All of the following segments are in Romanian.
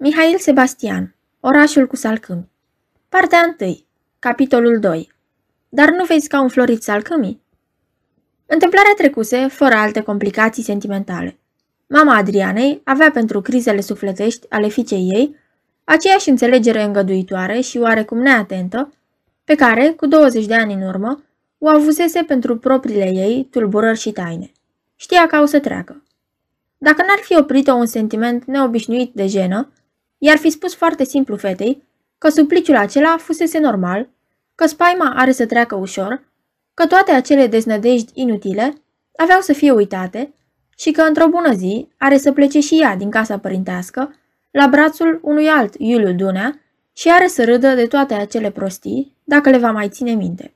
Mihail Sebastian Orașul cu salcâmi Partea 1 Capitolul 2 Dar nu vezi ca un florit salcâmii? Întâmplarea trecuse fără alte complicații sentimentale. Mama Adrianei avea pentru crizele sufletești ale fiicei ei aceeași înțelegere îngăduitoare și oarecum neatentă pe care, cu 20 de ani în urmă, o avusese pentru propriile ei tulburări și taine. Știa că au să treacă. Dacă n-ar fi oprit-o un sentiment neobișnuit de jenă, i-ar fi spus foarte simplu fetei că supliciul acela fusese normal, că spaima are să treacă ușor, că toate acele deznădejdi inutile aveau să fie uitate și că într-o bună zi are să plece și ea din casa părintească la brațul unui alt Iuliu Dunea și are să râdă de toate acele prostii, dacă le va mai ține minte.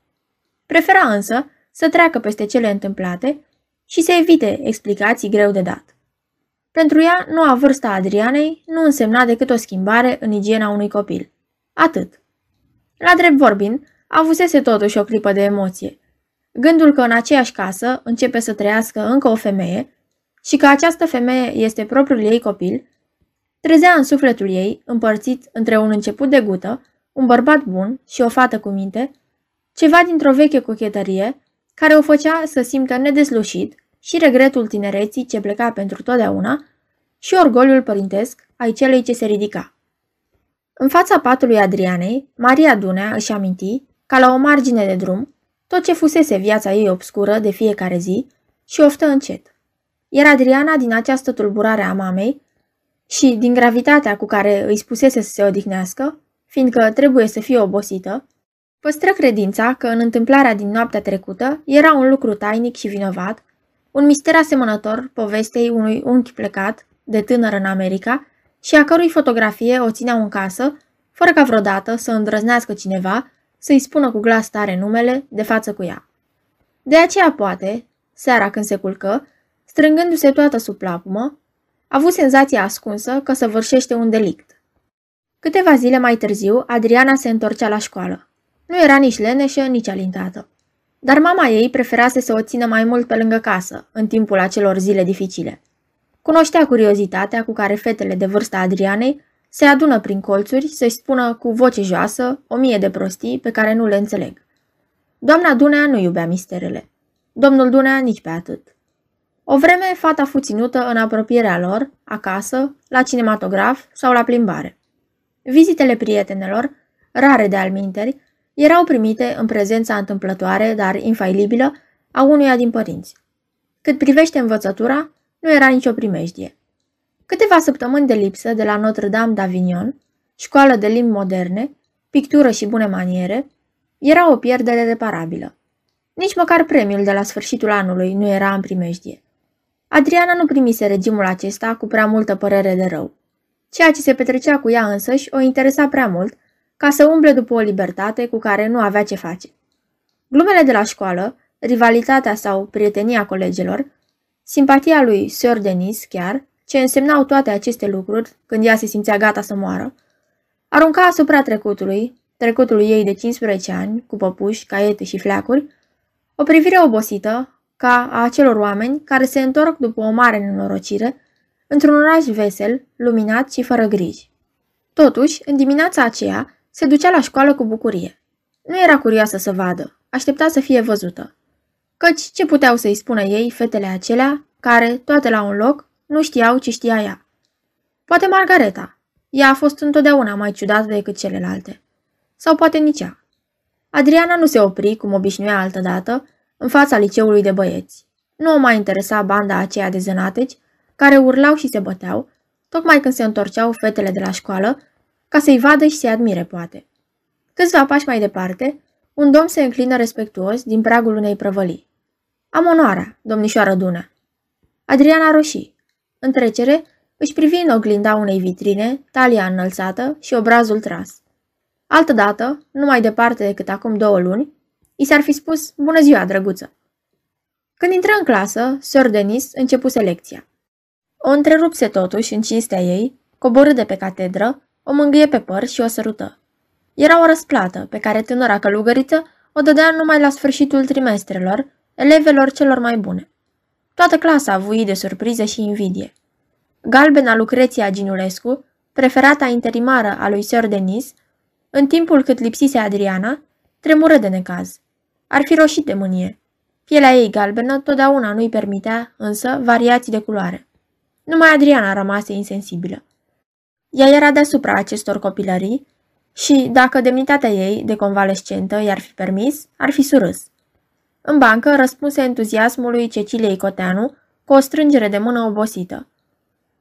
Prefera însă să treacă peste cele întâmplate și să evite explicații greu de dat. Pentru ea, noua vârsta Adrianei nu însemna decât o schimbare în igiena unui copil. Atât. La drept vorbind, avusese totuși o clipă de emoție. Gândul că în aceeași casă începe să trăiască încă o femeie și că această femeie este propriul ei copil, trezea în sufletul ei, împărțit între un început de gută, un bărbat bun și o fată cu minte, ceva dintr-o veche cochetărie care o făcea să simtă nedeslușit și regretul tinereții ce pleca pentru totdeauna și orgoliul părintesc ai celei ce se ridica. În fața patului Adrianei, Maria Dunea își aminti, ca la o margine de drum, tot ce fusese viața ei obscură de fiecare zi și oftă încet. Era Adriana din această tulburare a mamei și din gravitatea cu care îi spusese să se odihnească, fiindcă trebuie să fie obosită, păstră credința că în întâmplarea din noaptea trecută era un lucru tainic și vinovat, un mister asemănător povestei unui unchi plecat, de tânăr în America, și a cărui fotografie o țineau în casă, fără ca vreodată să îndrăznească cineva să-i spună cu glas tare numele de față cu ea. De aceea poate, seara când se culcă, strângându-se toată sub plapumă, a avut senzația ascunsă că săvârșește un delict. Câteva zile mai târziu, Adriana se întorcea la școală. Nu era nici leneșă, nici alintată. Dar mama ei preferase să o țină mai mult pe lângă casă, în timpul acelor zile dificile. Cunoștea curiozitatea cu care fetele de vârsta Adrianei se adună prin colțuri să-și spună cu voce joasă o mie de prostii pe care nu le înțeleg. Doamna Dunea nu iubea misterele. Domnul Dunea nici pe atât. O vreme, fata fu ținută în apropierea lor, acasă, la cinematograf sau la plimbare. Vizitele prietenelor, rare de alminteri, erau primite în prezența întâmplătoare, dar infailibilă, a unuia din părinți. Cât privește învățătura, nu era nicio primejdie. Câteva săptămâni de lipsă de la Notre-Dame d'Avignon, școală de limbi moderne, pictură și bune maniere, era o pierdere reparabilă. Nici măcar premiul de la sfârșitul anului nu era în primejdie. Adriana nu primise regimul acesta cu prea multă părere de rău. Ceea ce se petrecea cu ea însăși o interesa prea mult ca să umble după o libertate cu care nu avea ce face. Glumele de la școală, rivalitatea sau prietenia colegilor, simpatia lui Sir Denis chiar, ce însemnau toate aceste lucruri când ea se simțea gata să moară, arunca asupra trecutului, trecutului ei de 15 ani, cu păpuși, caiete și fleacuri, o privire obosită, ca a acelor oameni care se întorc după o mare nenorocire, într-un oraș vesel, luminat și fără griji. Totuși, în dimineața aceea, se ducea la școală cu bucurie. Nu era curioasă să vadă, aștepta să fie văzută. Căci ce puteau să-i spună ei fetele acelea, care, toate la un loc, nu știau ce știa ea? Poate Margareta. Ea a fost întotdeauna mai ciudată decât celelalte. Sau poate nici ea. Adriana nu se opri, cum obișnuia altădată, în fața liceului de băieți. Nu o mai interesa banda aceea de zănateci, care urlau și se băteau, tocmai când se întorceau fetele de la școală, ca să-i vadă și să-i admire, poate. Câțiva pași mai departe, un domn se înclină respectuos din pragul unei prăvălii. Am onoarea, domnișoară Dună. Adriana roșii. În trecere, își privi în oglinda unei vitrine, talia înălțată și obrazul tras. Altădată, nu mai departe decât acum două luni, i s-ar fi spus, bună ziua, drăguță. Când intră în clasă, Sir Denis începuse lecția. O întrerupse totuși în cinstea ei, coborâ de pe catedră, o mângâie pe păr și o sărută. Era o răsplată pe care tânăra călugăriță o dădea numai la sfârșitul trimestrelor, elevelor celor mai bune. Toată clasa vui de surpriză și invidie. Galbena Lucreția Ginulescu, preferata interimară a lui Sir Denis, în timpul cât lipsise Adriana, tremură de necaz. Ar fi roșit de mânie. Pielea ei galbenă totdeauna nu-i permitea, însă, variații de culoare. Numai Adriana rămase insensibilă. Ea era deasupra acestor copilării și, dacă demnitatea ei de convalescentă i-ar fi permis, ar fi surâs. În bancă răspunse entuziasmului Ceciliei Coteanu cu o strângere de mână obosită.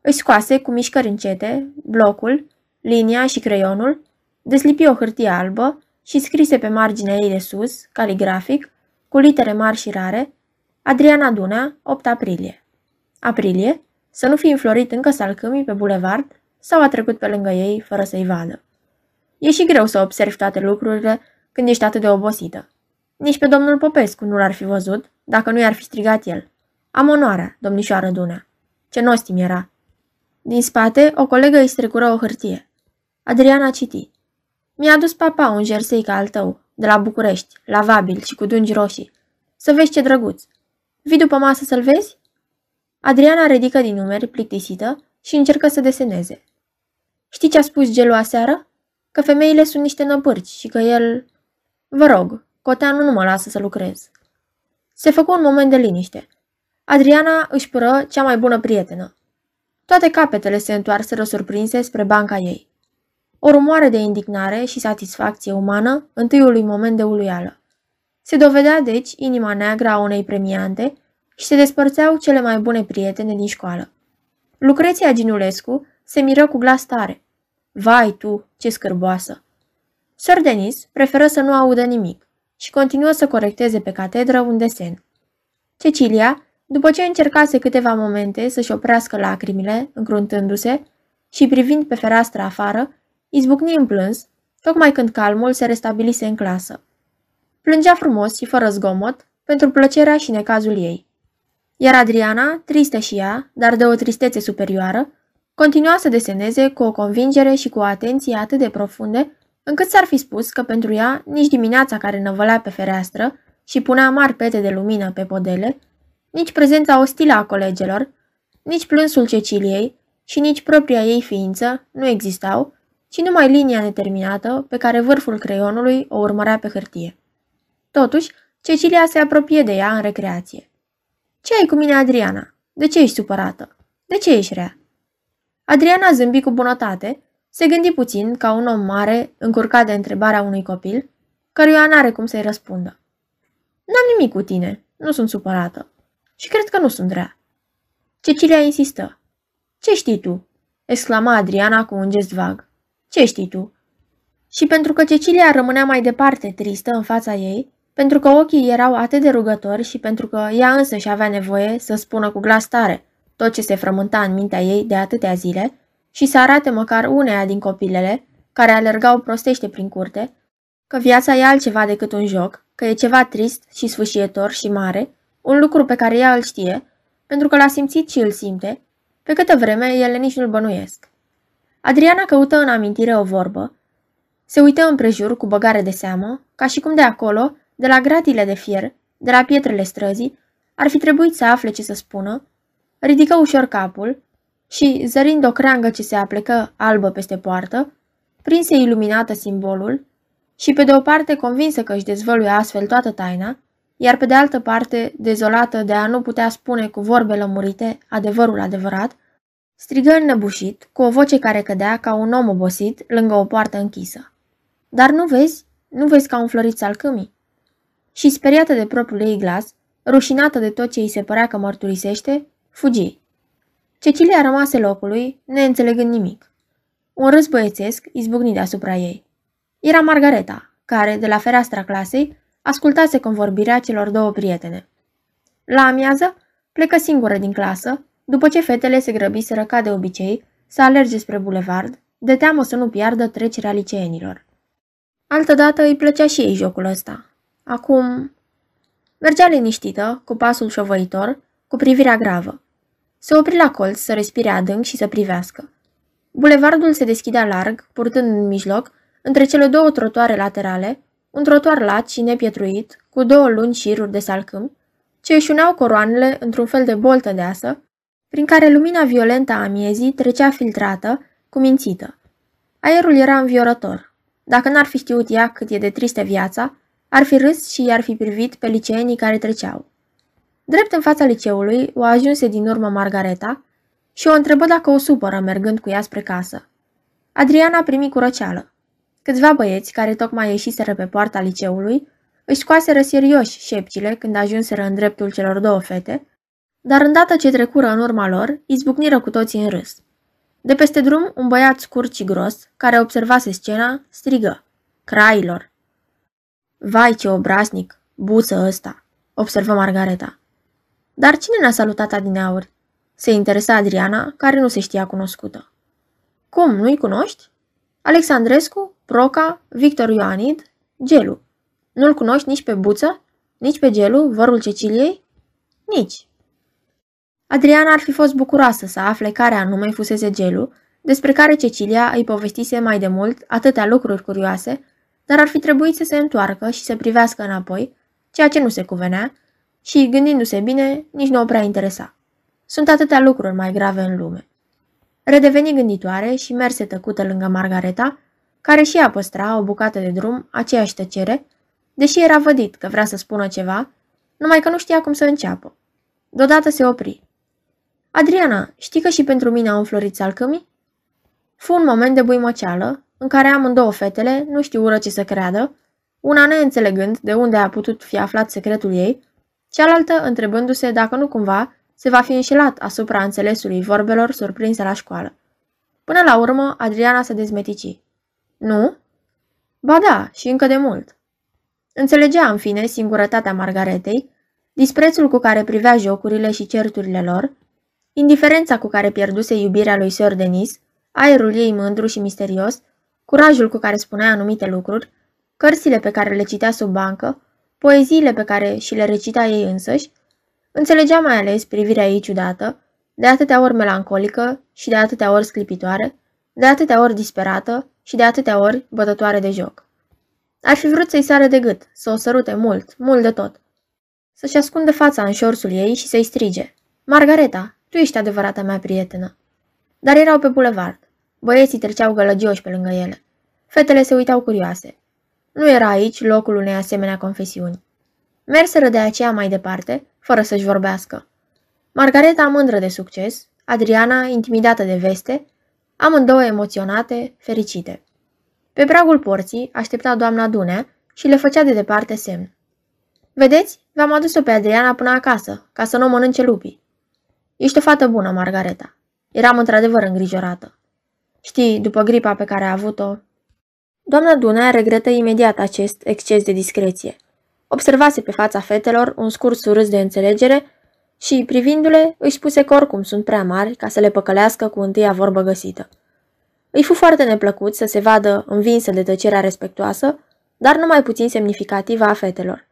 Își scoase cu mișcări încete blocul, linia și creionul, deslipi o hârtie albă și scrise pe marginea ei de sus, caligrafic, cu litere mari și rare, Adriana Dunea, 8 aprilie. Aprilie? Să nu fi înflorit încă salcâmii pe bulevard sau a trecut pe lângă ei fără să-i vadă. E și greu să observi toate lucrurile când ești atât de obosită. Nici pe domnul Popescu nu l-ar fi văzut dacă nu i-ar fi strigat el. Am onoarea, domnișoară Dunea. Ce nostim era. Din spate, o colegă îi strecură o hârtie. Adriana citi. Mi-a adus papa un jersei ca al tău, de la București, lavabil și cu dungi roșii. Să vezi ce drăguț. Vii după masă să-l vezi? Adriana ridică din numeri, plictisită, și încercă să deseneze. Știi ce a spus Gelu aseară? Că femeile sunt niște năpârci și că el... Vă rog, Coteanu nu mă lasă să lucrez. Se făcu un moment de liniște. Adriana își pără cea mai bună prietenă. Toate capetele se întoarseră surprinse spre banca ei. O rumoare de indignare și satisfacție umană, întâiului moment de uluială. Se dovedea, deci, inima neagră a unei premiante și se despărțeau cele mai bune prietene din școală. Lucreția Ginulescu se miră cu glas tare. Vai tu, ce scârboasă! Sir Denis preferă să nu audă nimic și continuă să corecteze pe catedră un desen. Cecilia, după ce încercase câteva momente să-și oprească lacrimile, încruntându-se și privind pe fereastră afară, izbucni în plâns, tocmai când calmul se restabilise în clasă. Plângea frumos și fără zgomot, pentru plăcerea și necazul ei. Iar Adriana, tristă și ea, dar de o tristețe superioară, continua să deseneze cu o convingere și cu o atenție atât de profunde, încât s-ar fi spus că pentru ea nici dimineața care năvălea pe fereastră și punea mari pete de lumină pe podele, nici prezența ostilă a colegelor, nici plânsul Ceciliei și nici propria ei ființă nu existau, ci numai linia neterminată pe care vârful creionului o urmărea pe hârtie. Totuși, Cecilia se apropie de ea în recreație. Ce ai cu mine, Adriana? De ce ești supărată? De ce ești rea?" Adriana zâmbi cu bunătate, se gândi puțin ca un om mare încurcat de întrebarea unui copil, căruia n-are cum să-i răspundă. N-am nimic cu tine, nu sunt supărată. Și cred că nu sunt rea. Cecilia insistă. Ce știi tu? exclama Adriana cu un gest vag. Ce știi tu? Și pentru că Cecilia rămânea mai departe tristă în fața ei, pentru că ochii erau atât de rugători și pentru că ea însă și avea nevoie să spună cu glas tare tot ce se frământa în mintea ei de atâtea zile și să arate măcar uneia din copilele care alergau prostește prin curte, că viața e altceva decât un joc, că e ceva trist și sfâșietor și mare, un lucru pe care ea îl știe, pentru că l-a simțit și îl simte, pe câtă vreme ele nici nu-l bănuiesc. Adriana căută în amintire o vorbă, se uită împrejur cu băgare de seamă, ca și cum de acolo, de la gratile de fier, de la pietrele străzii, ar fi trebuit să afle ce să spună, ridică ușor capul și, zărind o creangă ce se aplecă albă peste poartă, prinse iluminată simbolul și, pe de o parte, convinsă că își dezvăluie astfel toată taina, iar pe de altă parte, dezolată de a nu putea spune cu vorbe lămurite adevărul adevărat, strigă înnăbușit, cu o voce care cădea ca un om obosit lângă o poartă închisă. Dar nu vezi? Nu vezi ca un florit salcâmii? Și speriată de propriul ei glas, rușinată de tot ce îi se părea că mărturisește, fugi. Cecilia rămase locului, neînțelegând nimic. Un râs băiețesc izbucni deasupra ei. Era Margareta, care, de la fereastra clasei, ascultase convorbirea celor două prietene. La amiază, plecă singură din clasă, după ce fetele se grăbiseră ca de obicei să alerge spre bulevard, de teamă să nu piardă trecerea liceenilor. Altădată îi plăcea și ei jocul ăsta. Acum... Mergea liniștită, cu pasul șovăitor, cu privirea gravă. Se opri la colț să respire adânc și să privească. Bulevardul se deschidea larg, purtând în mijloc, între cele două trotoare laterale, un trotuar lat și nepietruit, cu două lungi șiruri de salcâm, ce își uneau coroanele într-un fel de boltă deasă, prin care lumina violentă a miezii trecea filtrată, cumințită. Aerul era înviorător. Dacă n-ar fi știut ea cât e de tristă viața, ar fi râs și i-ar fi privit pe liceenii care treceau. Drept în fața liceului, o ajunse din urmă Margareta și o întrebă dacă o supără mergând cu ea spre casă. Adriana primi cu răceală. Câțiva băieți, care tocmai ieșiseră pe poarta liceului, își scoaseră serioși șepcile când ajunseră în dreptul celor două fete, dar îndată ce trecură în urma lor, izbucniră cu toții în râs. De peste drum, un băiat scurt și gros, care observase scena, strigă. Crailor! Vai ce obraznic, buță ăsta, observă Margareta. Dar cine ne-a salutat adineauri? Se interesa Adriana, care nu se știa cunoscută. Cum, nu-i cunoști? Alexandrescu, Proca, Victor Ioanid, Gelu. Nu-l cunoști nici pe Buță? Nici pe Gelu, vorul Ceciliei? Nici. Adriana ar fi fost bucuroasă să afle care anume fusese Gelu, despre care Cecilia îi povestise mai de mult atâtea lucruri curioase, dar ar fi trebuit să se întoarcă și să privească înapoi, ceea ce nu se cuvenea, și, gândindu-se bine, nici nu o prea interesa. Sunt atâtea lucruri mai grave în lume. Redeveni gânditoare și merse tăcută lângă Margareta, care și ea păstra o bucată de drum, aceeași tăcere, deși era vădit că vrea să spună ceva, numai că nu știa cum să înceapă. Deodată se opri. Adriana, știi că și pentru mine au înflorit salcămii? Fu un moment de buimăceală, în care amândouă fetele nu știură ce să creadă, una neînțelegând de unde a putut fi aflat secretul ei, cealaltă întrebându-se dacă nu cumva se va fi înșelat asupra înțelesului vorbelor surprinse la școală. Până la urmă, Adriana se dezmetici. Nu? Ba da, și încă de mult. Înțelegea, în fine, singurătatea Margaretei, disprețul cu care privea jocurile și certurile lor, indiferența cu care pierduse iubirea lui Sir Denis, aerul ei mândru și misterios, curajul cu care spunea anumite lucruri, cărțile pe care le citea sub bancă, poeziile pe care și le recita ei însăși, înțelegea mai ales privirea ei ciudată, de atâtea ori melancolică și de atâtea ori sclipitoare, de atâtea ori disperată și de atâtea ori bătătoare de joc. Ar fi vrut să-i sară de gât, să o sărute mult, mult de tot. Să-și ascundă fața în șorțul ei și să-i strige. Margareta, tu ești adevărata mea prietenă. Dar erau pe bulevard. Băieții treceau gălăgioși pe lângă ele. Fetele se uitau curioase. Nu era aici locul unei asemenea confesiuni. Merseră de aceea mai departe, fără să-și vorbească. Margareta mândră de succes, Adriana intimidată de veste, amândouă emoționate, fericite. Pe pragul porții aștepta doamna Dunea și le făcea de departe semn. Vedeți, v-am adus-o pe Adriana până acasă, ca să nu o mănânce lupii. Ești o fată bună, Margareta. Eram într-adevăr îngrijorată. Știi, după gripa pe care a avut-o... Doamna Dunea regretă imediat acest exces de discreție. Observase pe fața fetelor un scurt surâs de înțelegere și, privindu-le, își spuse că oricum sunt prea mari ca să le păcălească cu întâia vorbă găsită. Îi fu foarte neplăcut să se vadă învinsă de tăcerea respectuoasă, dar nu mai puțin semnificativă a fetelor.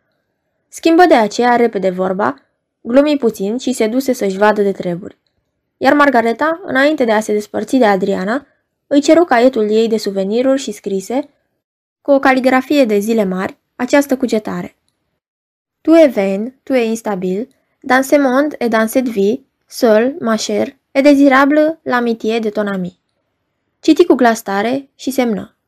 Schimbă de aceea repede vorba, glumi puțin și se duse să-și vadă de treburi. Iar Margareta, înainte de a se despărți de Adriana, îi ceru caietul ei de suveniruri și scrise, cu o caligrafie de zile mari, această cugetare. Tu es vain, tu es instabil, dans ce monde et dans cette vie, seul, ma chère, est désirable l'amitié de ton ami. Citi cu glas tare și semnă.